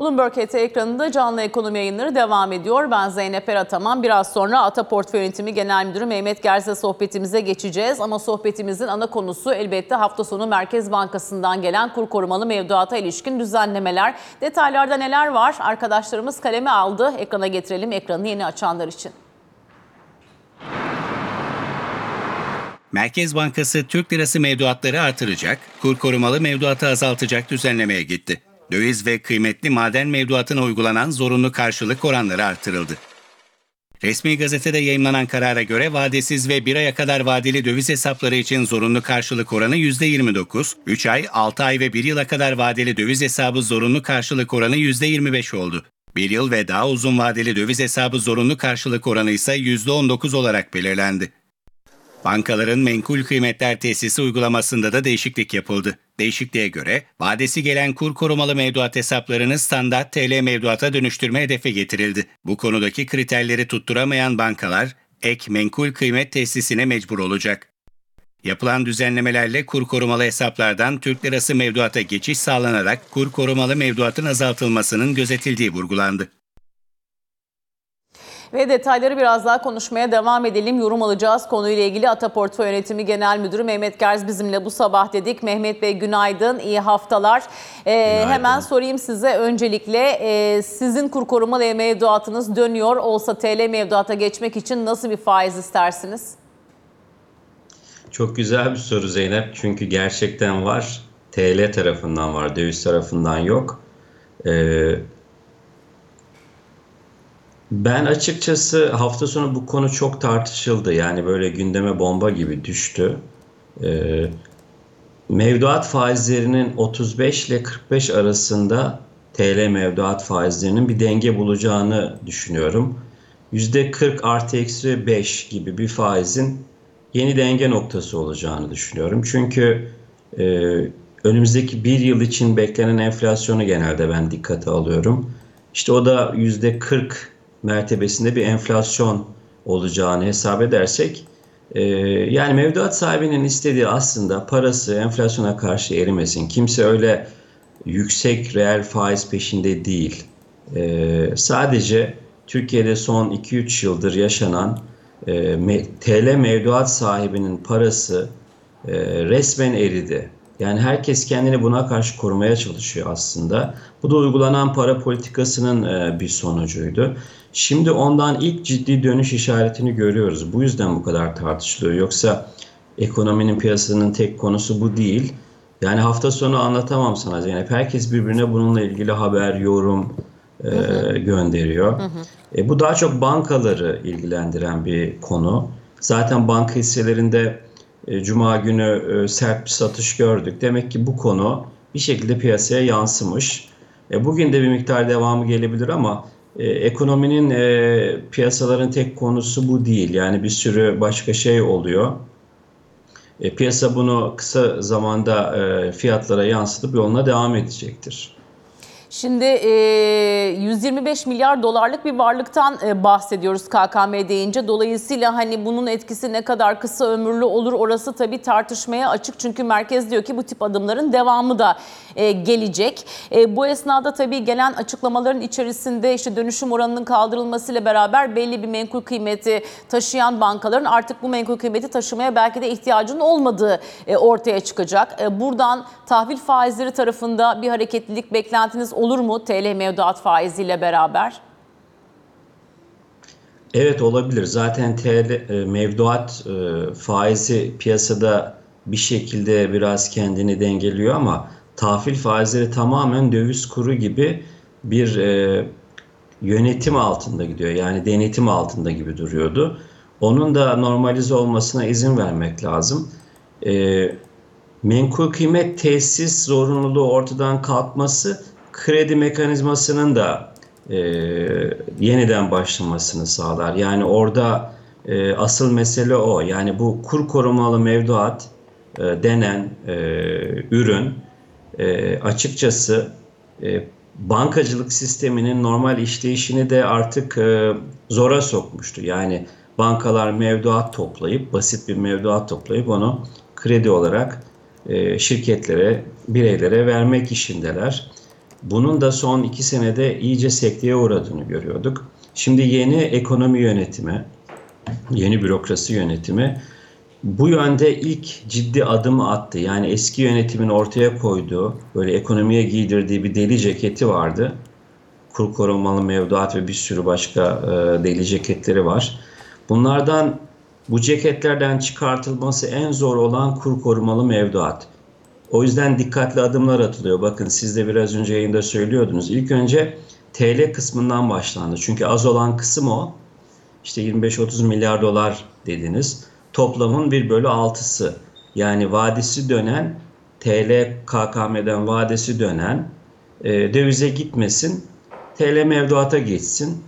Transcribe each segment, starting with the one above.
Bloomberg HT ekranında canlı ekonomi yayınları devam ediyor. Ben Zeynep Erataman. Biraz sonra Ata Portföy Yönetimi Genel Müdürü Mehmet Gerz'le sohbetimize geçeceğiz. Ama sohbetimizin ana konusu elbette hafta sonu Merkez Bankası'ndan gelen kur korumalı mevduata ilişkin düzenlemeler. Detaylarda neler var? Arkadaşlarımız kaleme aldı. Ekrana getirelim ekranı yeni açanlar için. Merkez Bankası Türk lirası mevduatları artıracak, kur korumalı mevduatı azaltacak düzenlemeye gitti. Döviz ve kıymetli maden mevduatına uygulanan zorunlu karşılık oranları artırıldı. Resmi gazetede yayınlanan karara göre vadesiz ve bir aya kadar vadeli döviz hesapları için zorunlu karşılık oranı %29, 3 ay, 6 ay ve 1 yıla kadar vadeli döviz hesabı zorunlu karşılık oranı %25 oldu. 1 yıl ve daha uzun vadeli döviz hesabı zorunlu karşılık oranı ise %19 olarak belirlendi. Bankaların menkul kıymetler tesisi uygulamasında da değişiklik yapıldı. Değişikliğe göre vadesi gelen kur korumalı mevduat hesaplarını standart TL mevduata dönüştürme hedefi getirildi. Bu konudaki kriterleri tutturamayan bankalar ek menkul kıymet tesisine mecbur olacak. Yapılan düzenlemelerle kur korumalı hesaplardan Türk lirası mevduata geçiş sağlanarak kur korumalı mevduatın azaltılmasının gözetildiği vurgulandı. Ve detayları biraz daha konuşmaya devam edelim. Yorum alacağız konuyla ilgili Ata Portföy Yönetimi Genel Müdürü Mehmet Gerz bizimle bu sabah dedik. Mehmet Bey günaydın, iyi haftalar. Ee, hemen sorayım size öncelikle e, sizin kur korumalı mevduatınız dönüyor olsa TL mevduata geçmek için nasıl bir faiz istersiniz? Çok güzel bir soru Zeynep. Çünkü gerçekten var. TL tarafından var, döviz tarafından yok. Ee, ben açıkçası hafta sonu bu konu çok tartışıldı. Yani böyle gündeme bomba gibi düştü. Ee, mevduat faizlerinin 35 ile 45 arasında TL mevduat faizlerinin bir denge bulacağını düşünüyorum. %40 artı eksi 5 gibi bir faizin yeni denge noktası olacağını düşünüyorum. Çünkü e, önümüzdeki bir yıl için beklenen enflasyonu genelde ben dikkate alıyorum. İşte o da %40 mertebesinde bir enflasyon olacağını hesap edersek e, yani mevduat sahibinin istediği aslında parası enflasyona karşı erimesin. Kimse öyle yüksek reel faiz peşinde değil. E, sadece Türkiye'de son 2-3 yıldır yaşanan e, TL mevduat sahibinin parası e, resmen eridi. Yani herkes kendini buna karşı korumaya çalışıyor aslında. Bu da uygulanan para politikasının e, bir sonucuydu. Şimdi ondan ilk ciddi dönüş işaretini görüyoruz. Bu yüzden bu kadar tartışılıyor. Yoksa ekonominin piyasanın tek konusu bu değil. Yani hafta sonu anlatamam sana Zeynep. Herkes birbirine bununla ilgili haber, yorum e, gönderiyor. Hı hı. E, bu daha çok bankaları ilgilendiren bir konu. Zaten banka hisselerinde e, Cuma günü e, sert bir satış gördük. Demek ki bu konu bir şekilde piyasaya yansımış. E, bugün de bir miktar devamı gelebilir ama e, ekonominin e, piyasaların tek konusu bu değil. Yani bir sürü başka şey oluyor. E, piyasa bunu kısa zamanda e, fiyatlara yansıtıp yoluna devam edecektir. Şimdi e, 125 milyar dolarlık bir varlıktan bahsediyoruz KKM deyince. Dolayısıyla hani bunun etkisi ne kadar kısa ömürlü olur orası tabii tartışmaya açık. Çünkü merkez diyor ki bu tip adımların devamı da gelecek. Bu esnada tabii gelen açıklamaların içerisinde işte dönüşüm oranının kaldırılmasıyla beraber belli bir menkul kıymeti taşıyan bankaların artık bu menkul kıymeti taşımaya belki de ihtiyacının olmadığı ortaya çıkacak. Buradan tahvil faizleri tarafında bir hareketlilik beklentiniz olur mu TL mevduat faiziyle beraber? Evet olabilir. Zaten TL e, mevduat e, faizi piyasada bir şekilde biraz kendini dengeliyor ama tahvil faizleri tamamen döviz kuru gibi bir e, yönetim altında gidiyor. Yani denetim altında gibi duruyordu. Onun da normalize olmasına izin vermek lazım. E, menkul kıymet tesis zorunluluğu ortadan kalkması kredi mekanizmasının da e, yeniden başlamasını sağlar. Yani orada e, asıl mesele o. Yani bu kur korumalı mevduat e, denen e, ürün e, açıkçası e, bankacılık sisteminin normal işleyişini de artık e, zora sokmuştu. Yani bankalar mevduat toplayıp, basit bir mevduat toplayıp onu kredi olarak e, şirketlere, bireylere vermek işindeler. Bunun da son iki senede iyice sekteye uğradığını görüyorduk. Şimdi yeni ekonomi yönetimi, yeni bürokrasi yönetimi bu yönde ilk ciddi adımı attı. Yani eski yönetimin ortaya koyduğu, böyle ekonomiye giydirdiği bir deli ceketi vardı. Kur korumalı mevduat ve bir sürü başka e, deli ceketleri var. Bunlardan bu ceketlerden çıkartılması en zor olan kur korumalı mevduat. O yüzden dikkatli adımlar atılıyor. Bakın siz de biraz önce yayında söylüyordunuz. İlk önce TL kısmından başlandı. Çünkü az olan kısım o. İşte 25-30 milyar dolar dediniz. Toplamın 1 bölü 6'sı. Yani vadesi dönen TL KKM'den vadesi dönen e, dövize gitmesin. TL mevduata geçsin.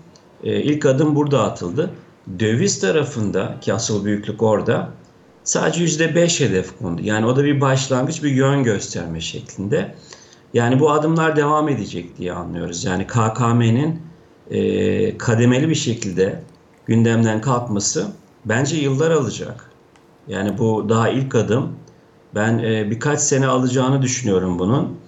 E, ilk adım burada atıldı. Döviz tarafında ki asıl büyüklük orada sadece %5 hedef kondu. Yani o da bir başlangıç, bir yön gösterme şeklinde. Yani bu adımlar devam edecek diye anlıyoruz. Yani KKM'nin e, kademeli bir şekilde gündemden kalkması bence yıllar alacak. Yani bu daha ilk adım. Ben e, birkaç sene alacağını düşünüyorum bunun.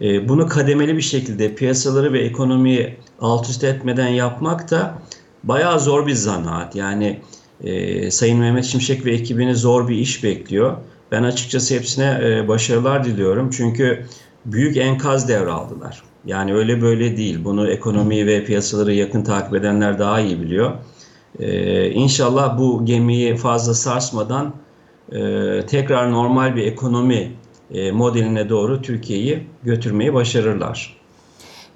E, bunu kademeli bir şekilde piyasaları ve ekonomiyi alt üst etmeden yapmak da bayağı zor bir zanaat. Yani e, Sayın Mehmet Şimşek ve ekibini zor bir iş bekliyor. Ben açıkçası hepsine e, başarılar diliyorum. Çünkü büyük enkaz devraldılar. Yani öyle böyle değil. Bunu ekonomiyi ve piyasaları yakın takip edenler daha iyi biliyor. Ee, inşallah bu gemiyi fazla sarsmadan e, tekrar normal bir ekonomi e, modeline doğru Türkiye'yi götürmeyi başarırlar.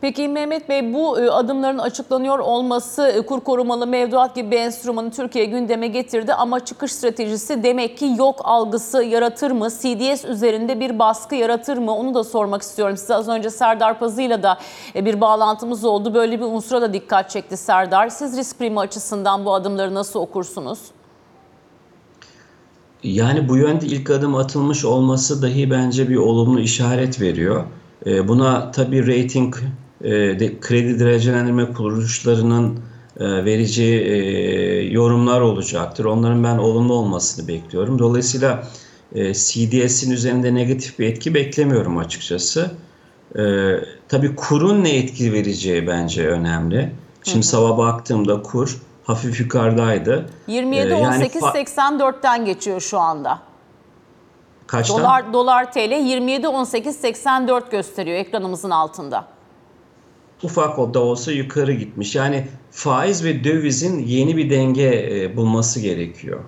Peki Mehmet Bey bu e, adımların açıklanıyor olması e, kur korumalı mevduat gibi bir enstrümanı Türkiye gündeme getirdi ama çıkış stratejisi demek ki yok algısı yaratır mı? CDS üzerinde bir baskı yaratır mı? Onu da sormak istiyorum. Size az önce Serdar Pazı'yla da e, bir bağlantımız oldu. Böyle bir unsura da dikkat çekti Serdar. Siz risk primi açısından bu adımları nasıl okursunuz? Yani bu yönde ilk adım atılmış olması dahi bence bir olumlu işaret veriyor. Buna tabii rating, e, de, kredi derecelendirme kuruluşlarının e, vereceği e, yorumlar olacaktır. Onların ben olumlu olmasını bekliyorum. Dolayısıyla e, CDS'in üzerinde negatif bir etki beklemiyorum açıkçası. E, tabii kurun ne etki vereceği bence önemli. Şimdi sabah baktığımda kur hafif yukarıdaydı. 27 Ee, yani 18 fa- 84'ten geçiyor şu anda. Kaçtan? Dolar dolar TL 27 18 84 gösteriyor ekranımızın altında. Ufak da olsa yukarı gitmiş. Yani faiz ve dövizin yeni bir denge e, bulması gerekiyor.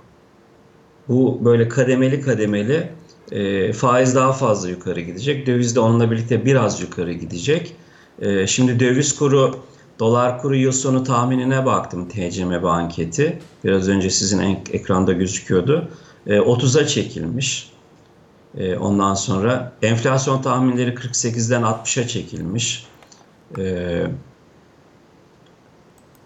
Bu böyle kademeli kademeli e, faiz daha fazla yukarı gidecek. Döviz de onunla birlikte biraz yukarı gidecek. E, şimdi döviz kuru, dolar kuru yıl sonu tahminine baktım TCMB anketi. Biraz önce sizin ek- ekranda gözüküyordu. E, 30'a çekilmiş. E, ondan sonra enflasyon tahminleri 48'den 60'a çekilmiş. Ee,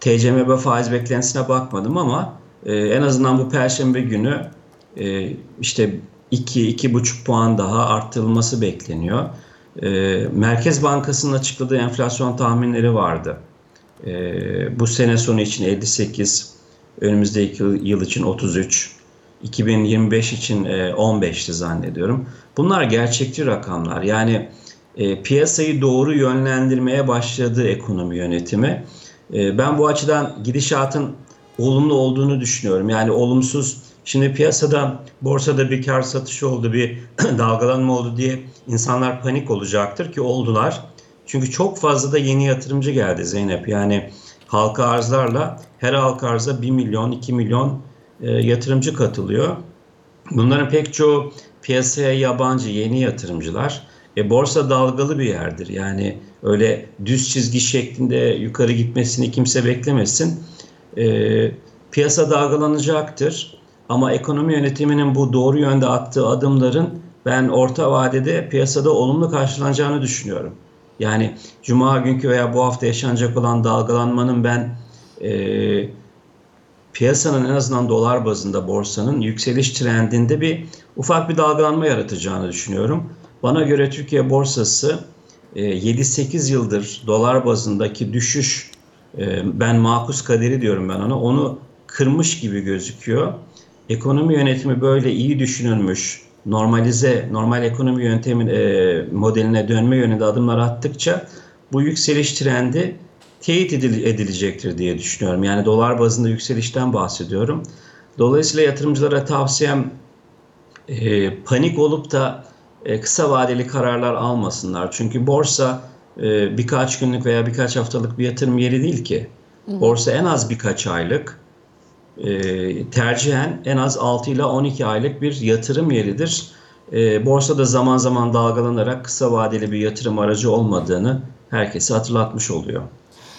TCMB faiz beklentisine bakmadım ama e, en azından bu perşembe günü e, işte 2-2,5 puan daha arttırılması bekleniyor. E, Merkez Bankası'nın açıkladığı enflasyon tahminleri vardı. E, bu sene sonu için 58, önümüzdeki yıl, için 33, 2025 için e, 15'ti zannediyorum. Bunlar gerçekçi rakamlar. Yani e, piyasayı doğru yönlendirmeye başladı ekonomi yönetimi. E, ben bu açıdan gidişatın olumlu olduğunu düşünüyorum. Yani olumsuz şimdi piyasada borsada bir kar satışı oldu, bir dalgalanma oldu diye insanlar panik olacaktır ki oldular. Çünkü çok fazla da yeni yatırımcı geldi Zeynep. Yani halka arzlarla her halka arza 1 milyon, 2 milyon e, yatırımcı katılıyor. Bunların pek çoğu piyasaya yabancı yeni yatırımcılar. E, borsa dalgalı bir yerdir. Yani öyle düz çizgi şeklinde yukarı gitmesini kimse beklemesin. E, piyasa dalgalanacaktır. Ama ekonomi yönetiminin bu doğru yönde attığı adımların ben orta vadede piyasada olumlu karşılanacağını düşünüyorum. Yani cuma günkü veya bu hafta yaşanacak olan dalgalanmanın ben e, piyasanın en azından dolar bazında borsanın yükseliş trendinde bir ufak bir dalgalanma yaratacağını düşünüyorum. Bana göre Türkiye borsası e, 7-8 yıldır dolar bazındaki düşüş e, ben makus kaderi diyorum ben ona onu kırmış gibi gözüküyor. Ekonomi yönetimi böyle iyi düşünülmüş, normalize, normal ekonomi yöntemi e, modeline dönme yönünde adımlar attıkça bu yükseliş trendi teyit edilecektir diye düşünüyorum. Yani dolar bazında yükselişten bahsediyorum. Dolayısıyla yatırımcılara tavsiyem e, panik olup da e, kısa vadeli kararlar almasınlar. Çünkü borsa e, birkaç günlük veya birkaç haftalık bir yatırım yeri değil ki. Borsa en az birkaç aylık, e, tercihen en az 6 ile 12 aylık bir yatırım yeridir. E, borsa da zaman zaman dalgalanarak kısa vadeli bir yatırım aracı olmadığını herkese hatırlatmış oluyor.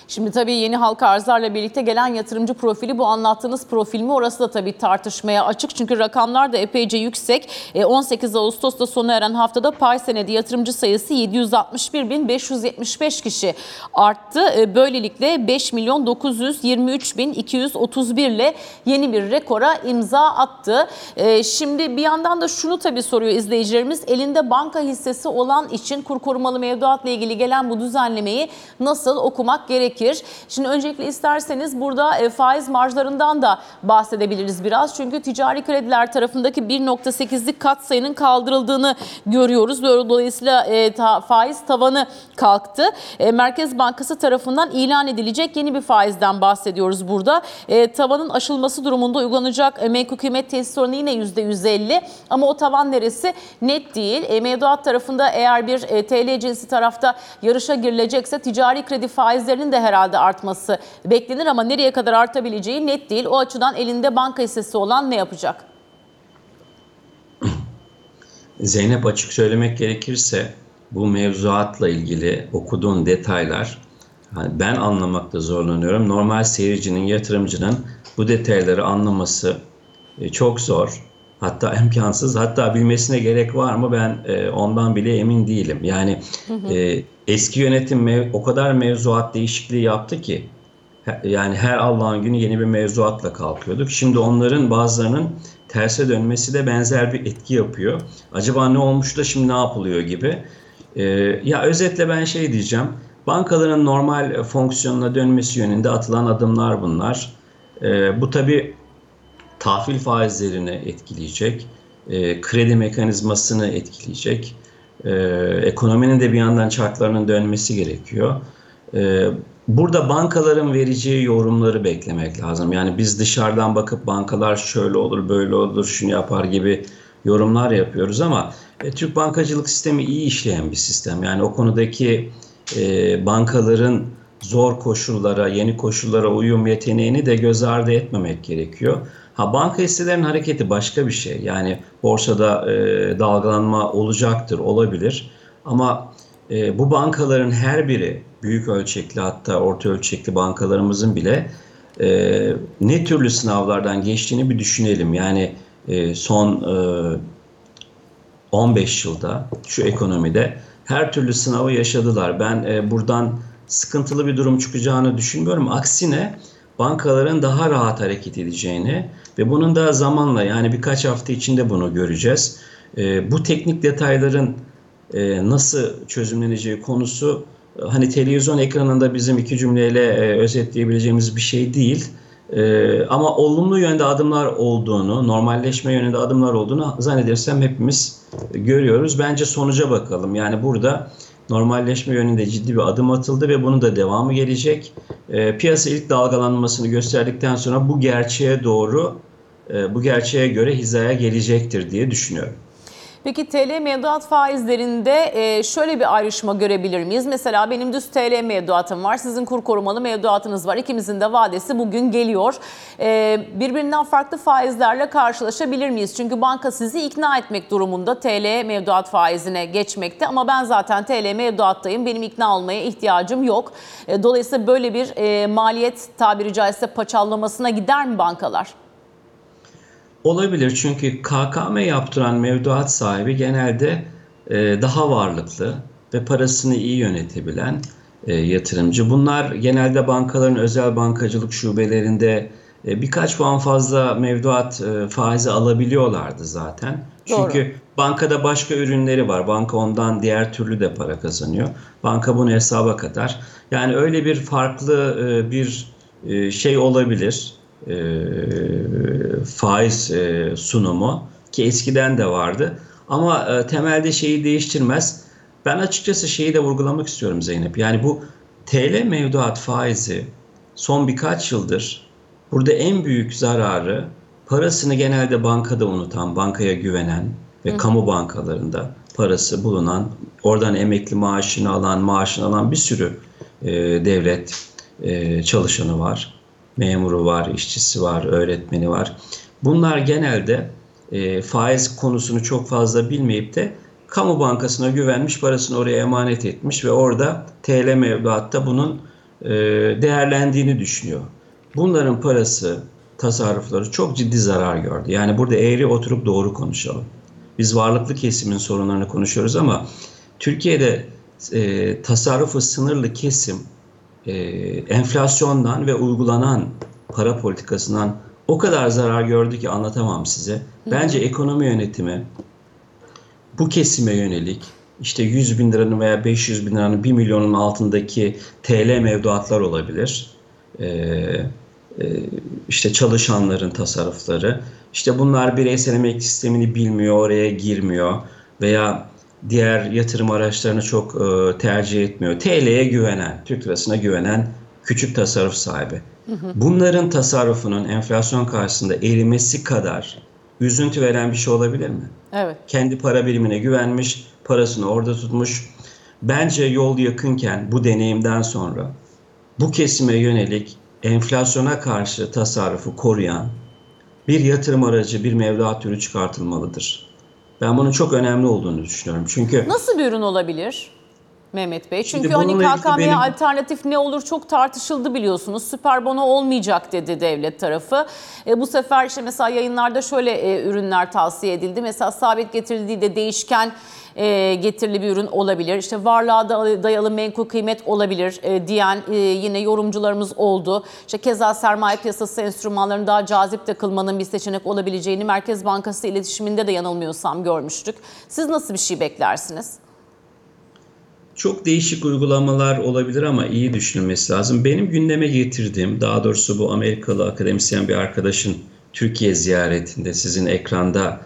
Şimdi tabii yeni halka arzlarla birlikte gelen yatırımcı profili bu anlattığınız profil mi? Orası da tabii tartışmaya açık. Çünkü rakamlar da epeyce yüksek. E, 18 Ağustos'ta sona eren haftada pay senedi yatırımcı sayısı 761.575 kişi arttı. E, Böylelikle 5 milyon 923 bin 231 ile yeni bir rekora imza attı. E, Şimdi bir yandan da şunu tabii soruyor izleyicilerimiz. Elinde banka hissesi olan için kur korumalı mevduatla ilgili gelen bu düzenlemeyi nasıl okumak gerekir? Şimdi öncelikle isterseniz burada e, faiz marjlarından da bahsedebiliriz biraz. Çünkü ticari krediler tarafındaki 1.8'lik kat sayının kaldırıldığını görüyoruz. Dolayısıyla e, faiz tavanı kalktı. E, Merkez Bankası tarafından ilan edilecek yeni bir faizden bahsediyoruz burada. Tavanın aşılması durumunda uygulanacak menkul kıymet tesis oranı yine %150 ama o tavan neresi net değil. Mevduat tarafında eğer bir TL cinsi tarafta yarışa girilecekse ticari kredi faizlerinin de herhalde artması beklenir ama nereye kadar artabileceği net değil. O açıdan elinde banka hissesi olan ne yapacak? Zeynep açık söylemek gerekirse bu mevzuatla ilgili okuduğun detaylar ben anlamakta zorlanıyorum. Normal seyircinin, yatırımcının bu detayları anlaması e, çok zor. Hatta imkansız. Hatta bilmesine gerek var mı ben e, ondan bile emin değilim. Yani e, eski yönetim mev- o kadar mevzuat değişikliği yaptı ki yani her Allah'ın günü yeni bir mevzuatla kalkıyorduk. Şimdi onların bazılarının terse dönmesi de benzer bir etki yapıyor. Acaba ne olmuş da şimdi ne yapılıyor gibi. Ee, ya özetle ben şey diyeceğim. Bankaların normal fonksiyonuna dönmesi yönünde atılan adımlar bunlar. Ee, bu tabii tahvil faizlerini etkileyecek, e, kredi mekanizmasını etkileyecek, e, ekonominin de bir yandan çarklarının dönmesi gerekiyor. E, burada bankaların vereceği yorumları beklemek lazım. Yani biz dışarıdan bakıp bankalar şöyle olur, böyle olur, şunu yapar gibi yorumlar yapıyoruz ama e, Türk bankacılık sistemi iyi işleyen bir sistem. Yani o konudaki e, bankaların zor koşullara, yeni koşullara uyum yeteneğini de göz ardı etmemek gerekiyor. Ha banka hisselerinin hareketi başka bir şey. Yani borsada e, dalgalanma olacaktır, olabilir. Ama e, bu bankaların her biri büyük ölçekli hatta orta ölçekli bankalarımızın bile e, ne türlü sınavlardan geçtiğini bir düşünelim. Yani e, son e, 15 yılda şu ekonomide her türlü sınavı yaşadılar. Ben e, buradan sıkıntılı bir durum çıkacağını düşünmüyorum. Aksine bankaların daha rahat hareket edeceğini ve bunun da zamanla yani birkaç hafta içinde bunu göreceğiz. E, bu teknik detayların e, nasıl çözümleneceği konusu e, hani televizyon ekranında bizim iki cümleyle e, özetleyebileceğimiz bir şey değil. E, ama olumlu yönde adımlar olduğunu, normalleşme yönünde adımlar olduğunu zannedersem hepimiz görüyoruz. Bence sonuca bakalım. Yani burada normalleşme yönünde ciddi bir adım atıldı ve bunun da devamı gelecek. E, piyasa ilk dalgalanmasını gösterdikten sonra bu gerçeğe doğru, e, bu gerçeğe göre hizaya gelecektir diye düşünüyorum. Peki TL mevduat faizlerinde e, şöyle bir ayrışma görebilir miyiz? Mesela benim düz TL mevduatım var, sizin kur korumalı mevduatınız var. İkimizin de vadesi bugün geliyor. E, Birbirinden farklı faizlerle karşılaşabilir miyiz? Çünkü banka sizi ikna etmek durumunda TL mevduat faizine geçmekte. Ama ben zaten TL mevduattayım, benim ikna olmaya ihtiyacım yok. E, Dolayısıyla böyle bir maliyet tabiri caizse paçallamasına gider mi bankalar? Olabilir çünkü KKM yaptıran mevduat sahibi genelde e, daha varlıklı ve parasını iyi yönetebilen e, yatırımcı. Bunlar genelde bankaların özel bankacılık şubelerinde e, birkaç puan fazla mevduat e, faizi alabiliyorlardı zaten. Doğru. Çünkü bankada başka ürünleri var. Banka ondan diğer türlü de para kazanıyor. Banka bunu hesaba katar. Yani öyle bir farklı e, bir e, şey olabilir e, faiz e, sunumu ki eskiden de vardı. Ama e, temelde şeyi değiştirmez. Ben açıkçası şeyi de vurgulamak istiyorum Zeynep. Yani bu TL mevduat faizi son birkaç yıldır burada en büyük zararı parasını genelde bankada unutan, bankaya güvenen ve kamu bankalarında parası bulunan, oradan emekli maaşını alan, maaşını alan bir sürü e, devlet e, çalışanı var. Memuru var, işçisi var, öğretmeni var. Bunlar genelde e, faiz konusunu çok fazla bilmeyip de kamu bankasına güvenmiş, parasını oraya emanet etmiş ve orada TL mevduatta bunun e, değerlendiğini düşünüyor. Bunların parası, tasarrufları çok ciddi zarar gördü. Yani burada eğri oturup doğru konuşalım. Biz varlıklı kesimin sorunlarını konuşuyoruz ama Türkiye'de e, tasarrufu sınırlı kesim e, enflasyondan ve uygulanan para politikasından o kadar zarar gördü ki anlatamam size. Bence ekonomi yönetimi bu kesime yönelik işte 100 bin liranın veya 500 bin liranın 1 milyonun altındaki TL mevduatlar olabilir. Ee, işte çalışanların tasarrufları. İşte bunlar bireysel emekli sistemini bilmiyor, oraya girmiyor veya diğer yatırım araçlarını çok e, tercih etmiyor. TL'ye güvenen, Türk lirasına güvenen küçük tasarruf sahibi. Bunların tasarrufunun enflasyon karşısında erimesi kadar üzüntü veren bir şey olabilir mi? Evet. Kendi para birimine güvenmiş, parasını orada tutmuş. Bence yol yakınken bu deneyimden sonra bu kesime yönelik enflasyona karşı tasarrufu koruyan bir yatırım aracı, bir mevduat türü çıkartılmalıdır. Ben bunun çok önemli olduğunu düşünüyorum. Çünkü Nasıl bir ürün olabilir Mehmet Bey? Şimdi Çünkü hani bununla ilgili KKM'ye benim- alternatif ne olur çok tartışıldı biliyorsunuz. Süper bono olmayacak dedi devlet tarafı. E, bu sefer işte mesela yayınlarda şöyle e, ürünler tavsiye edildi. Mesela sabit getirili değil de değişken e, getirili bir ürün olabilir. İşte varlığa da- dayalı menkul kıymet olabilir e, diyen e, yine yorumcularımız oldu. İşte keza sermaye piyasası enstrümanlarını daha cazip de kılmanın bir seçenek olabileceğini Merkez Bankası iletişiminde de yanılmıyorsam görmüştük. Siz nasıl bir şey beklersiniz? Çok değişik uygulamalar olabilir ama iyi düşünülmesi lazım. Benim gündeme getirdiğim, daha doğrusu bu Amerikalı akademisyen bir arkadaşın Türkiye ziyaretinde sizin ekranda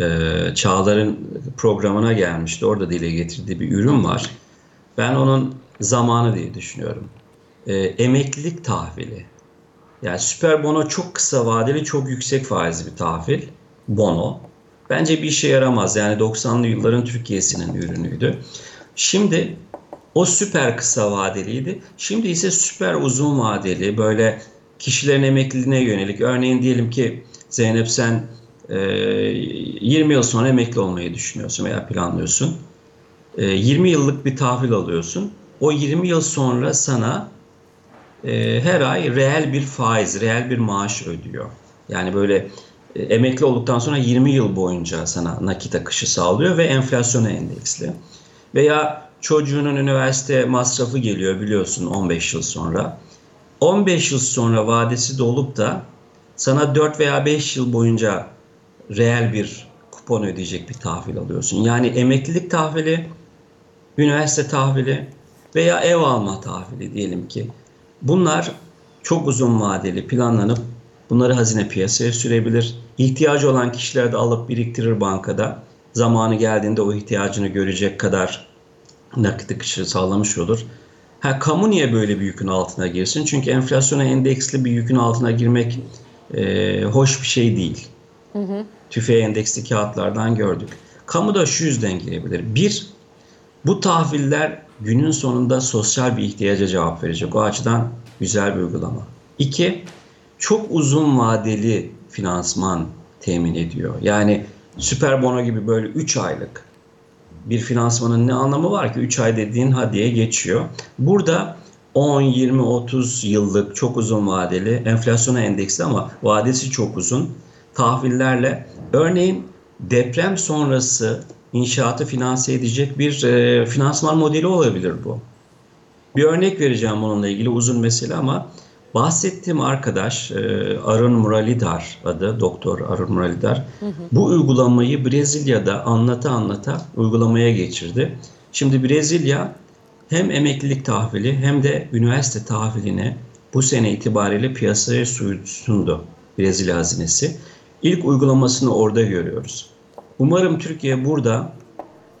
e, Çağlar'ın programına gelmişti. Orada dile getirdiği bir ürün var. Ben onun zamanı diye düşünüyorum. E, emeklilik tahvili. Yani süper bono çok kısa vadeli, çok yüksek faizli bir tahvil. Bono. Bence bir işe yaramaz. Yani 90'lı yılların Türkiye'sinin ürünüydü. Şimdi o süper kısa vadeliydi. Şimdi ise süper uzun vadeli böyle kişilerin emekliliğine yönelik. Örneğin diyelim ki Zeynep sen 20 yıl sonra emekli olmayı düşünüyorsun veya planlıyorsun. E, 20 yıllık bir tahvil alıyorsun. O 20 yıl sonra sana e, her ay reel bir faiz, reel bir maaş ödüyor. Yani böyle e, emekli olduktan sonra 20 yıl boyunca sana nakit akışı sağlıyor ve enflasyona endeksli. Veya çocuğunun üniversite masrafı geliyor biliyorsun 15 yıl sonra. 15 yıl sonra vadesi dolup da sana 4 veya 5 yıl boyunca reel bir kupon ödeyecek bir tahvil alıyorsun. Yani emeklilik tahvili, üniversite tahvili veya ev alma tahvili diyelim ki. Bunlar çok uzun vadeli planlanıp bunları hazine piyasaya sürebilir. İhtiyacı olan kişiler de alıp biriktirir bankada. Zamanı geldiğinde o ihtiyacını görecek kadar nakit akışı sağlamış olur. Ha, kamu niye böyle bir yükün altına girsin? Çünkü enflasyona endeksli bir yükün altına girmek e, hoş bir şey değil. Tüfeğe endeksli kağıtlardan gördük. Kamu da şu yüzden girebilir. Bir, bu tahviller günün sonunda sosyal bir ihtiyaca cevap verecek. O açıdan güzel bir uygulama. İki, çok uzun vadeli finansman temin ediyor. Yani süper bono gibi böyle 3 aylık bir finansmanın ne anlamı var ki 3 ay dediğin hadiye geçiyor. Burada 10, 20, 30 yıllık çok uzun vadeli enflasyona endeksli ama vadesi çok uzun tahvillerle örneğin deprem sonrası inşaatı finanse edecek bir e, finansman modeli olabilir bu. Bir örnek vereceğim bununla ilgili uzun mesele ama bahsettiğim arkadaş e, Arun Muralidhar adı doktor Arun Muralidhar bu uygulamayı Brezilya'da anlata anlata uygulamaya geçirdi. Şimdi Brezilya hem emeklilik tahvili hem de üniversite tahvilini bu sene itibariyle piyasaya sundu Brezilya hazinesi. İlk uygulamasını orada görüyoruz. Umarım Türkiye burada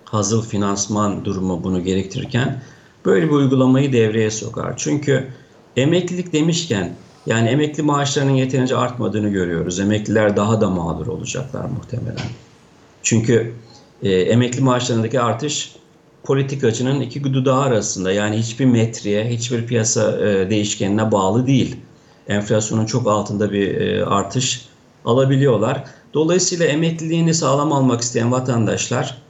hazıl finansman durumu bunu gerektirirken böyle bir uygulamayı devreye sokar. Çünkü emeklilik demişken yani emekli maaşlarının yeterince artmadığını görüyoruz. Emekliler daha da mağdur olacaklar muhtemelen. Çünkü e, emekli maaşlarındaki artış politikacının iki dudağı arasında yani hiçbir metriye, hiçbir piyasa e, değişkenine bağlı değil. Enflasyonun çok altında bir e, artış alabiliyorlar. Dolayısıyla emekliliğini sağlam almak isteyen vatandaşlar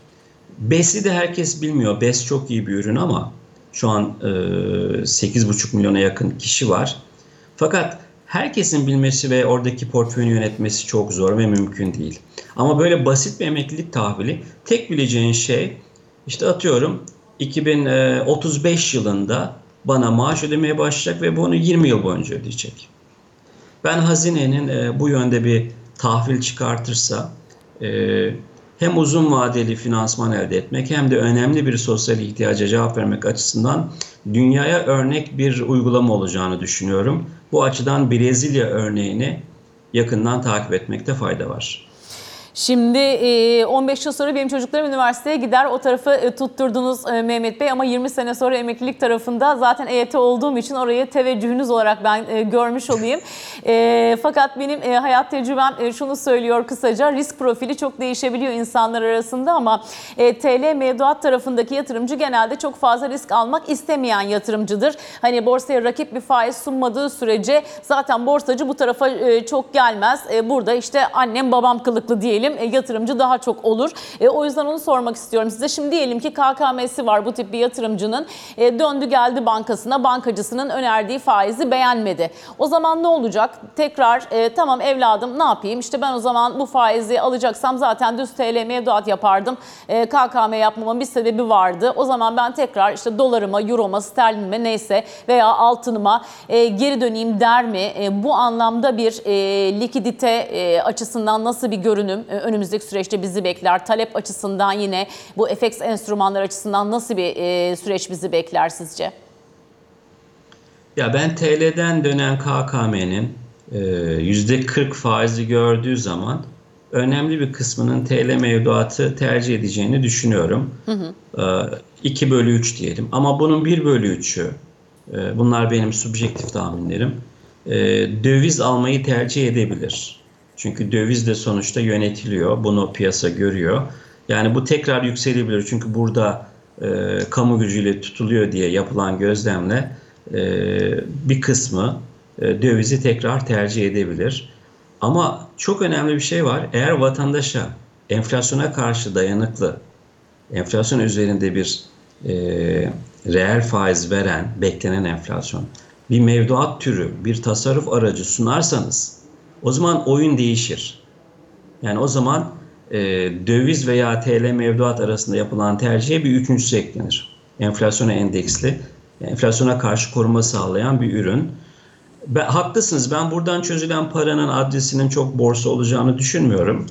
BES'i de herkes bilmiyor. BES çok iyi bir ürün ama şu an e, 8,5 milyona yakın kişi var. Fakat herkesin bilmesi ve oradaki portföyünü yönetmesi çok zor ve mümkün değil. Ama böyle basit bir emeklilik tahvili tek bileceğin şey işte atıyorum 2035 yılında bana maaş ödemeye başlayacak ve bunu 20 yıl boyunca ödeyecek. Ben hazinenin e, bu yönde bir tahvil çıkartırsa e, hem uzun vadeli finansman elde etmek hem de önemli bir sosyal ihtiyaca cevap vermek açısından dünyaya örnek bir uygulama olacağını düşünüyorum. Bu açıdan Brezilya örneğini yakından takip etmekte fayda var. Şimdi 15 yıl sonra benim çocuklarım üniversiteye gider. O tarafı tutturdunuz Mehmet Bey ama 20 sene sonra emeklilik tarafında zaten EYT olduğum için orayı teveccühünüz olarak ben görmüş olayım. Fakat benim hayat tecrübem şunu söylüyor kısaca. Risk profili çok değişebiliyor insanlar arasında ama TL mevduat tarafındaki yatırımcı genelde çok fazla risk almak istemeyen yatırımcıdır. Hani borsaya rakip bir faiz sunmadığı sürece zaten borsacı bu tarafa çok gelmez. Burada işte annem babam kılıklı diyelim yatırımcı daha çok olur. E, o yüzden onu sormak istiyorum size. Şimdi diyelim ki KKM'si var bu tip bir yatırımcının. E, döndü geldi bankasına bankacısının önerdiği faizi beğenmedi. O zaman ne olacak? Tekrar e, tamam evladım ne yapayım? İşte ben o zaman bu faizi alacaksam zaten düz TL mevduat yapardım. E, KKM yapmamın bir sebebi vardı. O zaman ben tekrar işte dolarıma, euroma, sterlinime neyse veya altınıma e, geri döneyim der mi? E, bu anlamda bir e, likidite e, açısından nasıl bir görünüm e, önümüzdeki süreçte bizi bekler? Talep açısından yine bu FX enstrümanlar açısından nasıl bir e, süreç bizi bekler sizce? Ya ben TL'den dönen KKM'nin e, %40 faizi gördüğü zaman önemli bir kısmının TL mevduatı tercih edeceğini düşünüyorum. Hı hı. E, 2 bölü 3 diyelim. Ama bunun 1 bölü 3'ü, e, bunlar benim subjektif tahminlerim, e, döviz almayı tercih edebilir. Çünkü döviz de sonuçta yönetiliyor. Bunu piyasa görüyor. Yani bu tekrar yükselebilir. Çünkü burada e, kamu gücüyle tutuluyor diye yapılan gözlemle e, bir kısmı e, dövizi tekrar tercih edebilir. Ama çok önemli bir şey var. Eğer vatandaşa enflasyona karşı dayanıklı, enflasyon üzerinde bir e, reel faiz veren, beklenen enflasyon, bir mevduat türü, bir tasarruf aracı sunarsanız o zaman oyun değişir. Yani o zaman e, döviz veya TL mevduat arasında yapılan tercihe bir üçüncüsü eklenir. Enflasyona endeksli, enflasyona karşı koruma sağlayan bir ürün. Ben, haklısınız ben buradan çözülen paranın adresinin çok borsa olacağını düşünmüyorum.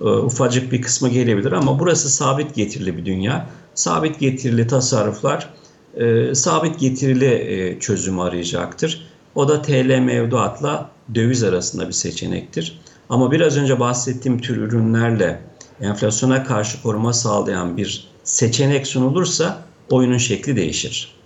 E, ufacık bir kısmı gelebilir ama burası sabit getirili bir dünya. Sabit getirili tasarruflar e, sabit getirili e, çözüm arayacaktır. O da TL mevduatla döviz arasında bir seçenektir. Ama biraz önce bahsettiğim tür ürünlerle enflasyona karşı koruma sağlayan bir seçenek sunulursa oyunun şekli değişir.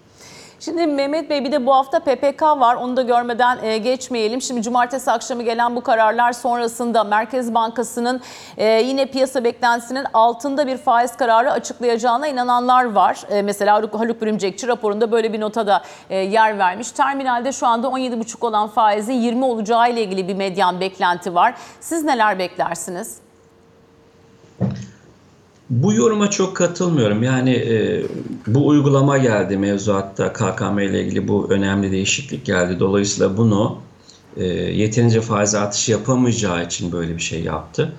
Şimdi Mehmet Bey bir de bu hafta PPK var. Onu da görmeden e, geçmeyelim. Şimdi cumartesi akşamı gelen bu kararlar sonrasında Merkez Bankası'nın e, yine piyasa beklentisinin altında bir faiz kararı açıklayacağına inananlar var. E, mesela Haluk, Bürümcekçi raporunda böyle bir nota da yer vermiş. Terminalde şu anda 17,5 olan faizin 20 olacağı ile ilgili bir medyan beklenti var. Siz neler beklersiniz? Bu yoruma çok katılmıyorum. Yani e, bu uygulama geldi mevzuatta KKM ile ilgili bu önemli değişiklik geldi. Dolayısıyla bunu e, yeterince faiz artışı yapamayacağı için böyle bir şey yaptı.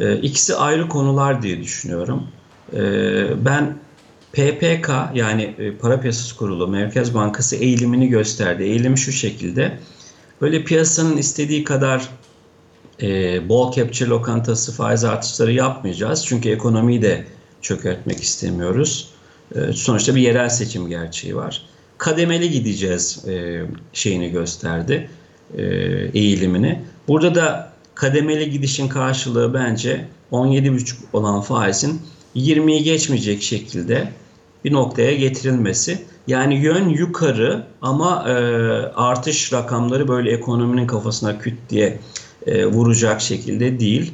E, ikisi ayrı konular diye düşünüyorum. E, ben PPK yani e, Para Piyasası Kurulu Merkez Bankası eğilimini gösterdi. Eğilimi şu şekilde. Böyle piyasanın istediği kadar e, bol kepçe lokantası faiz artışları yapmayacağız. Çünkü ekonomiyi de çökertmek istemiyoruz. E, sonuçta bir yerel seçim gerçeği var. Kademeli gideceğiz e, şeyini gösterdi, e, eğilimini. Burada da kademeli gidişin karşılığı bence 17,5 olan faizin 20'yi geçmeyecek şekilde bir noktaya getirilmesi. Yani yön yukarı ama e, artış rakamları böyle ekonominin kafasına küt diye e, vuracak şekilde değil.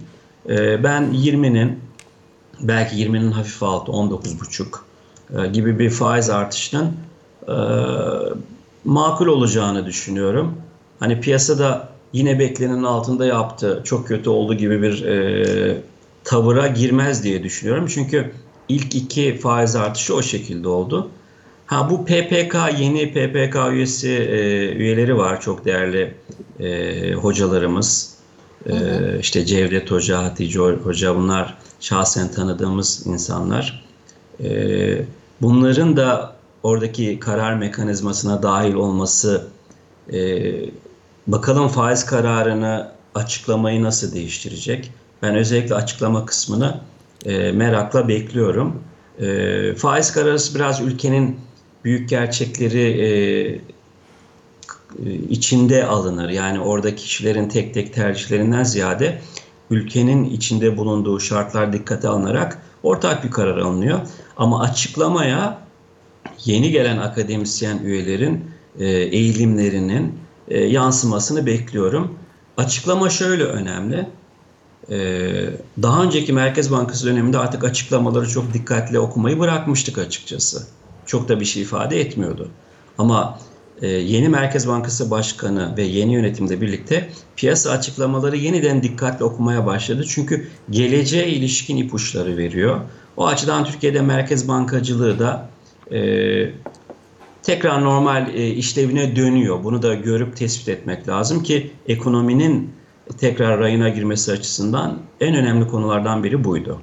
E, ben 20'nin belki 20'nin hafif altı 19,5 e, gibi bir faiz artışının e, makul olacağını düşünüyorum. Hani piyasada yine beklenenin altında yaptı, çok kötü oldu gibi bir e, tavıra girmez diye düşünüyorum. Çünkü ilk iki faiz artışı o şekilde oldu. Ha bu PPK yeni PPK üyesi e, üyeleri var çok değerli e, hocalarımız. E, işte Cevdet Hoca, Hatice Hoca bunlar şahsen tanıdığımız insanlar. E, bunların da oradaki karar mekanizmasına dahil olması e, bakalım faiz kararını açıklamayı nasıl değiştirecek? Ben özellikle açıklama kısmını e, merakla bekliyorum. E, faiz kararı biraz ülkenin büyük gerçekleri e, içinde alınır. Yani orada kişilerin tek tek tercihlerinden ziyade ülkenin içinde bulunduğu şartlar dikkate alınarak ortak bir karar alınıyor. Ama açıklamaya yeni gelen akademisyen üyelerin e, eğilimlerinin e, yansımasını bekliyorum. Açıklama şöyle önemli. E, daha önceki Merkez Bankası döneminde artık açıklamaları çok dikkatli okumayı bırakmıştık açıkçası. Çok da bir şey ifade etmiyordu. Ama e, yeni Merkez Bankası Başkanı ve yeni yönetimle birlikte piyasa açıklamaları yeniden dikkatli okumaya başladı. Çünkü geleceğe ilişkin ipuçları veriyor. O açıdan Türkiye'de merkez bankacılığı da e, tekrar normal e, işlevine dönüyor. Bunu da görüp tespit etmek lazım ki ekonominin tekrar rayına girmesi açısından en önemli konulardan biri buydu.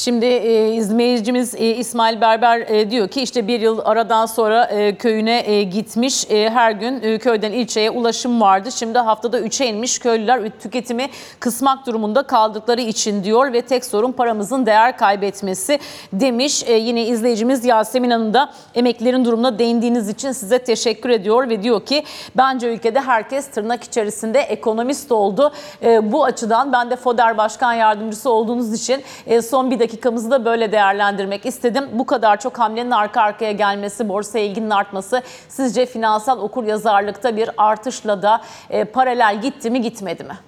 Şimdi e, izleyicimiz e, İsmail Berber e, diyor ki işte bir yıl aradan sonra e, köyüne e, gitmiş. E, her gün e, köyden ilçeye ulaşım vardı. Şimdi haftada 3'e inmiş. Köylüler tüketimi kısmak durumunda kaldıkları için diyor ve tek sorun paramızın değer kaybetmesi demiş. E, yine izleyicimiz Yasemin Hanım da emeklilerin durumuna değindiğiniz için size teşekkür ediyor ve diyor ki bence ülkede herkes tırnak içerisinde ekonomist oldu. E, bu açıdan ben de FODER Başkan Yardımcısı olduğunuz için e, son bir dakikamızı da böyle değerlendirmek istedim. Bu kadar çok hamlenin arka arkaya gelmesi, borsaya ilginin artması sizce finansal okur yazarlıkta bir artışla da e, paralel gitti mi gitmedi mi?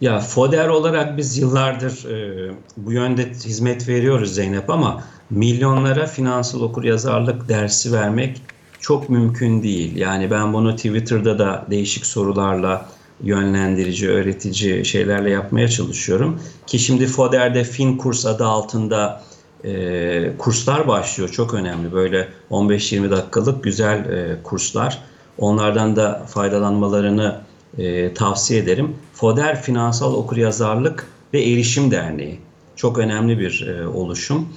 Ya FODER olarak biz yıllardır e, bu yönde hizmet veriyoruz Zeynep ama milyonlara finansal okur yazarlık dersi vermek çok mümkün değil. Yani ben bunu Twitter'da da değişik sorularla yönlendirici, öğretici şeylerle yapmaya çalışıyorum. Ki şimdi FODER'de Fin Kurs adı altında e, kurslar başlıyor. Çok önemli. Böyle 15-20 dakikalık güzel e, kurslar. Onlardan da faydalanmalarını e, tavsiye ederim. FODER Finansal Okuryazarlık ve Erişim Derneği. Çok önemli bir e, oluşum.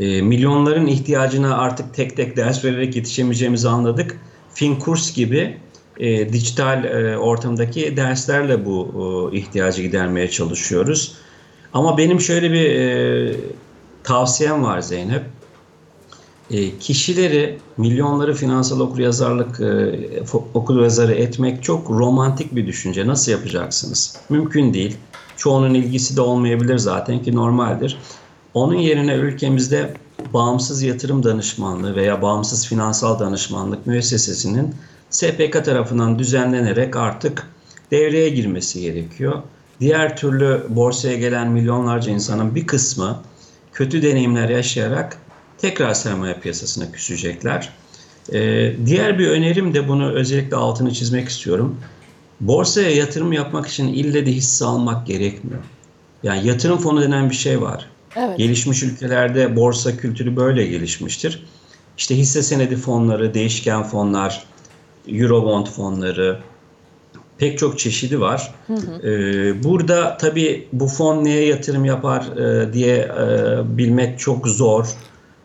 E, milyonların ihtiyacına artık tek tek ders vererek yetişemeyeceğimizi anladık. FinKurs gibi e, dijital e, ortamdaki derslerle bu e, ihtiyacı gidermeye çalışıyoruz. Ama benim şöyle bir e, tavsiyem var Zeynep. E, kişileri, milyonları finansal okuryazarlık e, okuryazarı etmek çok romantik bir düşünce. Nasıl yapacaksınız? Mümkün değil. Çoğunun ilgisi de olmayabilir zaten ki normaldir. Onun yerine ülkemizde bağımsız yatırım danışmanlığı veya bağımsız finansal danışmanlık müessesesinin SPK tarafından düzenlenerek artık devreye girmesi gerekiyor. Diğer türlü borsaya gelen milyonlarca insanın bir kısmı kötü deneyimler yaşayarak tekrar sermaye piyasasına küsecekler. Ee, diğer bir önerim de bunu özellikle altını çizmek istiyorum. Borsaya yatırım yapmak için ille de hisse almak gerekmiyor. Yani yatırım fonu denen bir şey var. Evet. Gelişmiş ülkelerde borsa kültürü böyle gelişmiştir. İşte hisse senedi fonları, değişken fonlar, Eurobond fonları, pek çok çeşidi var. Hı hı. Ee, burada tabii bu fon neye yatırım yapar e, diye e, bilmek çok zor.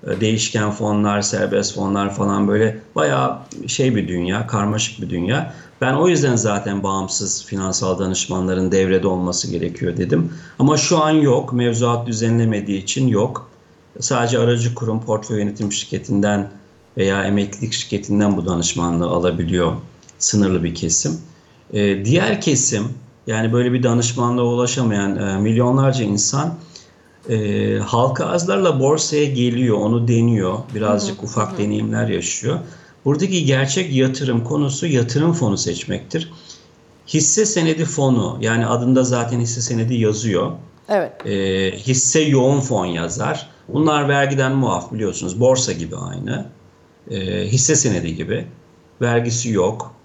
E, değişken fonlar, serbest fonlar falan böyle bayağı şey bir dünya, karmaşık bir dünya. Ben o yüzden zaten bağımsız finansal danışmanların devrede olması gerekiyor dedim. Ama şu an yok. Mevzuat düzenlemediği için yok. Sadece aracı kurum portföy yönetim şirketinden veya emeklilik şirketinden bu danışmanlığı alabiliyor sınırlı bir kesim. Ee, diğer kesim yani böyle bir danışmanlığa ulaşamayan e, milyonlarca insan e, halka arzlarla borsaya geliyor, onu deniyor. Birazcık ufak deneyimler yaşıyor. Buradaki gerçek yatırım konusu yatırım fonu seçmektir. Hisse senedi fonu yani adında zaten hisse senedi yazıyor. Evet. E, hisse yoğun fon yazar. Bunlar vergiden muaf biliyorsunuz. Borsa gibi aynı. E, hisse senedi gibi. Vergisi yok.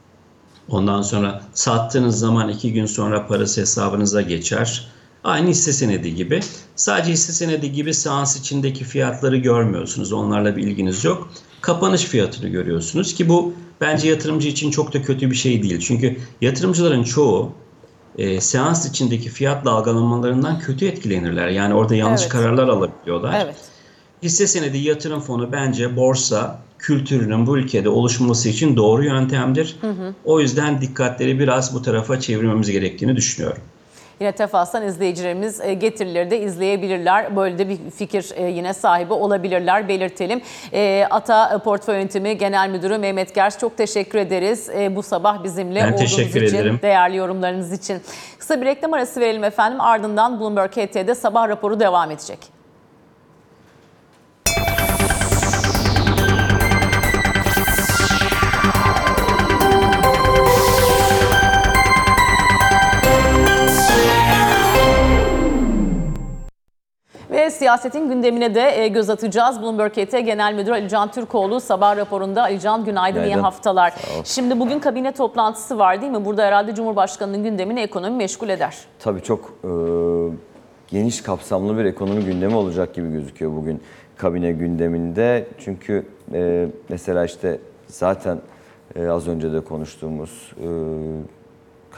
Ondan sonra sattığınız zaman iki gün sonra parası hesabınıza geçer. Aynı hisse senedi gibi. Sadece hisse senedi gibi seans içindeki fiyatları görmüyorsunuz. Onlarla bir ilginiz yok. Kapanış fiyatını görüyorsunuz ki bu bence yatırımcı için çok da kötü bir şey değil. Çünkü yatırımcıların çoğu e, seans içindeki fiyat dalgalanmalarından kötü etkilenirler. Yani orada yanlış Evet. kararlar alabiliyorlar. Evet. Hisse senedi yatırım fonu bence borsa kültürünün bu ülkede oluşması için doğru yöntemdir. O yüzden dikkatleri biraz bu tarafa çevirmemiz gerektiğini düşünüyorum. Yine Tefas'tan izleyicilerimiz e, getirileri de izleyebilirler. Böyle de bir fikir e, yine sahibi olabilirler belirtelim. E, Ata Portföy Yönetimi Genel Müdürü Mehmet Gers çok teşekkür ederiz. Bu sabah bizimle Ben olduğunuz teşekkür için, ederim. değerli yorumlarınız için. Kısa bir reklam arası verelim efendim. Ardından Bloomberg HT'de sabah raporu devam edecek. Siyasetin gündemine de e, göz atacağız. Bloomberg HT Genel Müdürü Alican Türkoğlu sabah raporunda. Alican günaydın, iyi Günaydın. haftalar. Şimdi bugün kabine toplantısı var değil mi? Burada herhalde Cumhurbaşkanı'nın gündemini ekonomi meşgul eder. Tabii çok e, geniş kapsamlı bir ekonomi gündemi olacak gibi gözüküyor bugün kabine gündeminde. Çünkü e, mesela işte zaten e, az önce de konuştuğumuz e,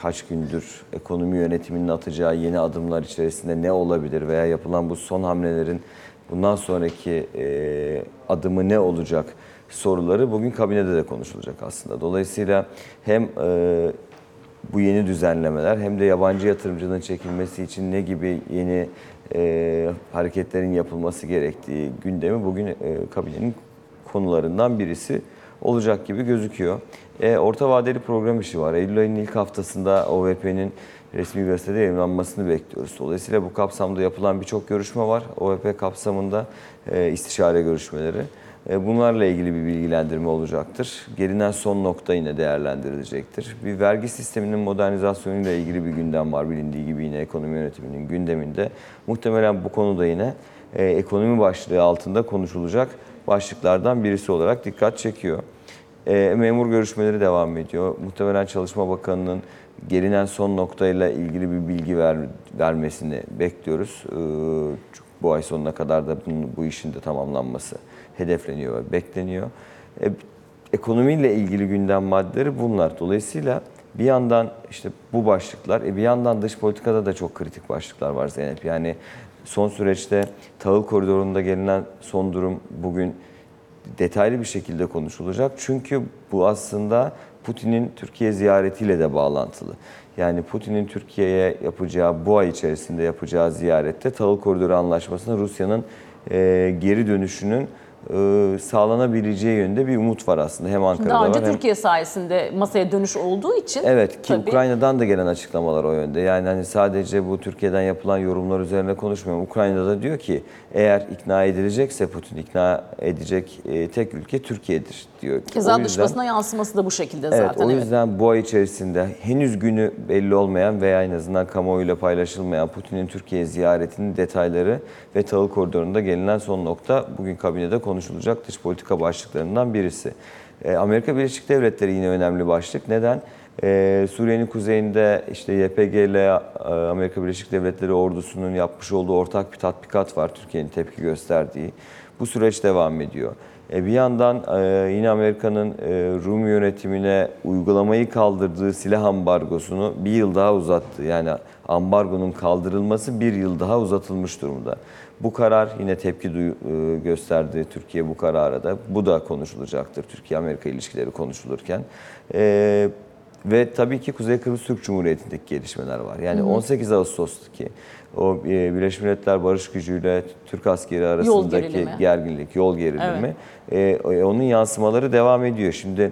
kaç gündür ekonomi yönetiminin atacağı yeni adımlar içerisinde ne olabilir veya yapılan bu son hamlelerin bundan sonraki e, adımı ne olacak soruları bugün kabinede de konuşulacak aslında. Dolayısıyla hem e, bu yeni düzenlemeler hem de yabancı yatırımcının çekilmesi için ne gibi yeni e, hareketlerin yapılması gerektiği gündemi bugün e, kabinenin konularından birisi olacak gibi gözüküyor. E, orta vadeli program işi var. Eylül ayının ilk haftasında OVP'nin resmi gazetede yayınlanmasını bekliyoruz. Dolayısıyla bu kapsamda yapılan birçok görüşme var. OVP kapsamında e, istişare görüşmeleri. E, Bunlarla ilgili bir bilgilendirme olacaktır. Gelinen son nokta yine değerlendirilecektir. Bir vergi sisteminin modernizasyonuyla ilgili bir gündem var bilindiği gibi yine ekonomi yönetiminin gündeminde. Muhtemelen bu konuda yine e, ekonomi başlığı altında konuşulacak başlıklardan birisi olarak dikkat çekiyor. E, memur görüşmeleri devam ediyor. Muhtemelen Çalışma Bakanı'nın gelinen son noktayla ilgili bir bilgi ver, vermesini bekliyoruz. E, bu ay sonuna kadar da bunun, bu işin de tamamlanması hedefleniyor ve bekleniyor. E, ekonomiyle ilgili gündem maddeleri bunlar. Dolayısıyla bir yandan işte bu başlıklar, bir yandan dış politikada da çok kritik başlıklar var Zeynep. Yani son süreçte tahıl koridorunda gelinen son durum bugün detaylı bir şekilde konuşulacak. Çünkü bu aslında Putin'in Türkiye ziyaretiyle de bağlantılı. Yani Putin'in Türkiye'ye yapacağı, bu ay içerisinde yapacağı ziyarette tahıl koridoru anlaşmasına Rusya'nın e, geri dönüşünün e, sağlanabileceği yönünde bir umut var aslında. Hem Ankara'da Daha önce var hem Türkiye sayesinde masaya dönüş olduğu için Evet ki tabii Ukrayna'dan da gelen açıklamalar o yönde. Yani hani sadece bu Türkiye'den yapılan yorumlar üzerine konuşmuyorum. Ukrayna'da da diyor ki eğer ikna edilecekse Putin ikna edecek e, tek ülke Türkiye'dir diyor. keza dış basına yansıması da bu şekilde Evet, zaten. o yüzden bu ay içerisinde henüz günü belli olmayan veya en azından kamuoyuyla paylaşılmayan Putin'in Türkiye ziyaretinin detayları ve tahıl koridorunda gelinen son nokta bugün kabinede konuşulacak dış politika başlıklarından birisi. Ee, Amerika Birleşik Devletleri yine önemli başlık. Neden? Ee, Suriye'nin kuzeyinde işte YPG ile e, Amerika Birleşik Devletleri ordusunun yapmış olduğu ortak bir tatbikat var. Türkiye'nin tepki gösterdiği. Bu süreç devam ediyor. E, bir yandan e, yine Amerika'nın e, Rum yönetimine uygulamayı kaldırdığı silah ambargosunu bir yıl daha uzattı. Yani ambargonun kaldırılması bir yıl daha uzatılmış durumda. Bu karar yine tepki e, gösterdi Türkiye bu karara da. Bu da konuşulacaktır Türkiye-Amerika ilişkileri konuşulurken. E, ve tabii ki Kuzey Kıbrıs Türk Cumhuriyeti'ndeki gelişmeler var. Yani 18 Ağustos'taki o e, Birleşmiş Milletler Barış Gücü'yle Türk askeri arasındaki gerilimi. gerginlik, yol gerilimi, e, onun yansımaları devam ediyor. Şimdi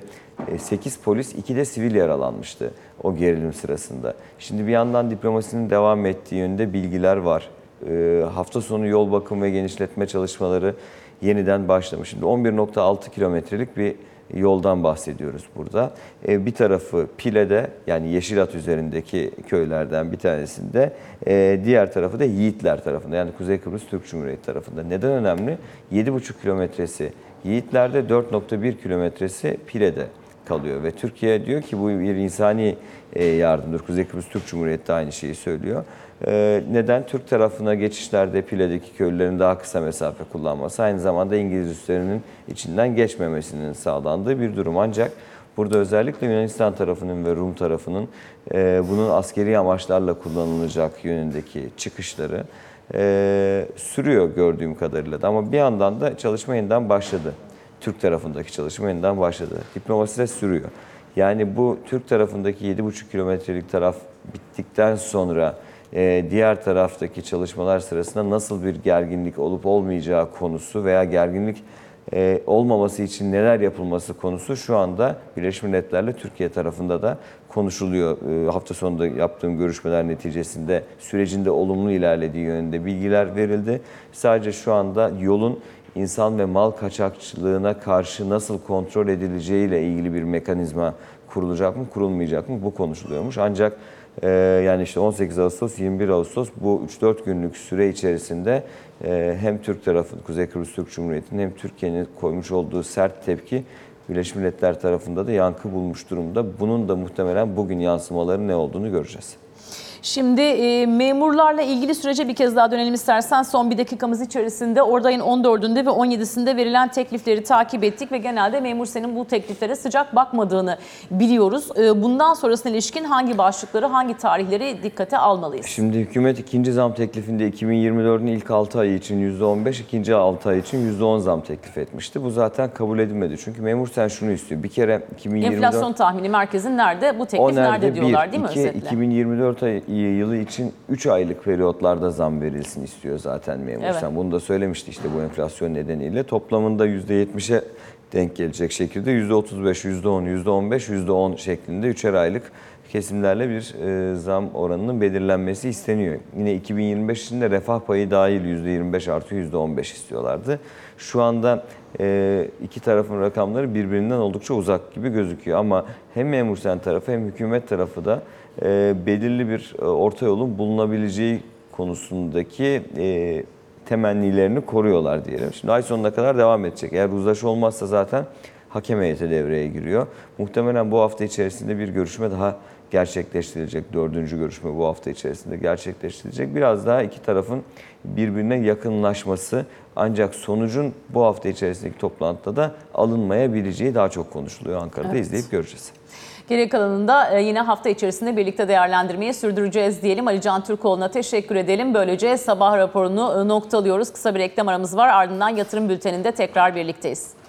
8 polis, 2 de sivil yaralanmıştı o gerilim sırasında. Şimdi bir yandan diplomasinin devam ettiği yönde bilgiler var. E, hafta sonu yol bakım ve genişletme çalışmaları yeniden başlamış. Şimdi 11.6 kilometrelik bir yoldan bahsediyoruz burada. E, bir tarafı Pile'de yani Yeşilat üzerindeki köylerden bir tanesinde, e, diğer tarafı da Yiğitler tarafında yani Kuzey Kıbrıs Türk Cumhuriyeti tarafında. Neden önemli? 7,5 kilometresi Yiğitler'de 4.1 kilometresi Pile'de kalıyor ve Türkiye diyor ki bu bir insani e, yardımdır. Kuzey Kıbrıs Türk Cumhuriyeti de aynı şeyi söylüyor. E, Neden? Türk tarafına geçişlerde Pile'deki köylülerin daha kısa mesafe kullanması, aynı zamanda İngiliz üslerinin içinden geçmemesinin sağlandığı bir durum. Ancak burada özellikle Yunanistan tarafının ve Rum tarafının e, bunun askeri amaçlarla kullanılacak yönündeki çıkışları e, sürüyor gördüğüm kadarıyla da. Ama bir yandan da çalışma yeniden başladı. Türk tarafındaki çalışma yeniden başladı. Diplomasi de sürüyor. Yani bu Türk tarafındaki 7,5 kilometrelik taraf bittikten sonra e, diğer taraftaki çalışmalar sırasında nasıl bir gerginlik olup olmayacağı konusu veya gerginlik e, olmaması için neler yapılması konusu şu anda Birleşmiş Milletler'le Türkiye tarafında da konuşuluyor. E, hafta sonunda yaptığım görüşmeler neticesinde sürecinde olumlu ilerlediği yönünde bilgiler verildi. Sadece şu anda yolun insan ve mal kaçakçılığına karşı nasıl kontrol edileceğiyle ilgili bir mekanizma kurulacak mı, kurulmayacak mı bu konuşuluyormuş. Ancak e, yani işte 18 Ağustos, 21 Ağustos bu 3-4 günlük süre içerisinde e, hem Türk tarafı, Kuzey Kıbrıs Türk Cumhuriyeti'nin hem Türkiye'nin koymuş olduğu sert tepki Birleşmiş Milletler tarafında da yankı bulmuş durumda. Bunun da muhtemelen bugün yansımaları ne olduğunu göreceğiz. Şimdi e, memurlarla ilgili sürece bir kez daha dönelim istersen. Son bir dakikamız içerisinde orada ayın 14'ünde ve 17'sinde verilen teklifleri takip ettik ve genelde memur senin bu tekliflere sıcak bakmadığını biliyoruz. E, bundan sonrasına ilişkin hangi başlıkları, hangi tarihleri dikkate almalıyız? Şimdi hükümet ikinci zam teklifinde 2024'ün ilk 6 ayı için %15, ikinci 6 ay için %10 zam teklif etmişti. Bu zaten kabul edilmedi. Çünkü memur sen şunu istiyor. Bir kere 2024... Enflasyon tahmini merkezin nerede? Bu teklif nerede diyorlar Bir, değil mi iki, özetle? 2024 ay- yılı için 3 aylık periyotlarda zam verilsin istiyor zaten memur. Evet. Sen bunu da söylemişti işte bu enflasyon nedeniyle. Toplamında %70'e denk gelecek şekilde %35, %10, %15, %10 şeklinde üçer aylık kesimlerle bir e, zam oranının belirlenmesi isteniyor. Yine 2025 için de refah payı dahil %25 artı %15 istiyorlardı. Şu anda e, iki tarafın rakamları birbirinden oldukça uzak gibi gözüküyor. Ama hem memur sen tarafı hem hükümet tarafı da e, belirli bir e, orta yolun bulunabileceği konusundaki e, temennilerini koruyorlar diyelim. Şimdi ay sonuna kadar devam edecek. Eğer uzlaşı olmazsa zaten hakem heyeti devreye giriyor. Muhtemelen bu hafta içerisinde bir görüşme daha gerçekleştirilecek. Dördüncü görüşme bu hafta içerisinde gerçekleştirilecek. Biraz daha iki tarafın birbirine yakınlaşması ancak sonucun bu hafta içerisindeki toplantıda da alınmayabileceği daha çok konuşuluyor. Ankara'da Evet. izleyip göreceğiz. Geri kalanında e, yine hafta içerisinde birlikte değerlendirmeyi sürdüreceğiz diyelim. Ali Can Türkoğlu'na teşekkür edelim. Böylece sabah raporunu e, noktalıyoruz. Kısa bir reklam aramız var. Ardından yatırım bülteninde tekrar birlikteyiz.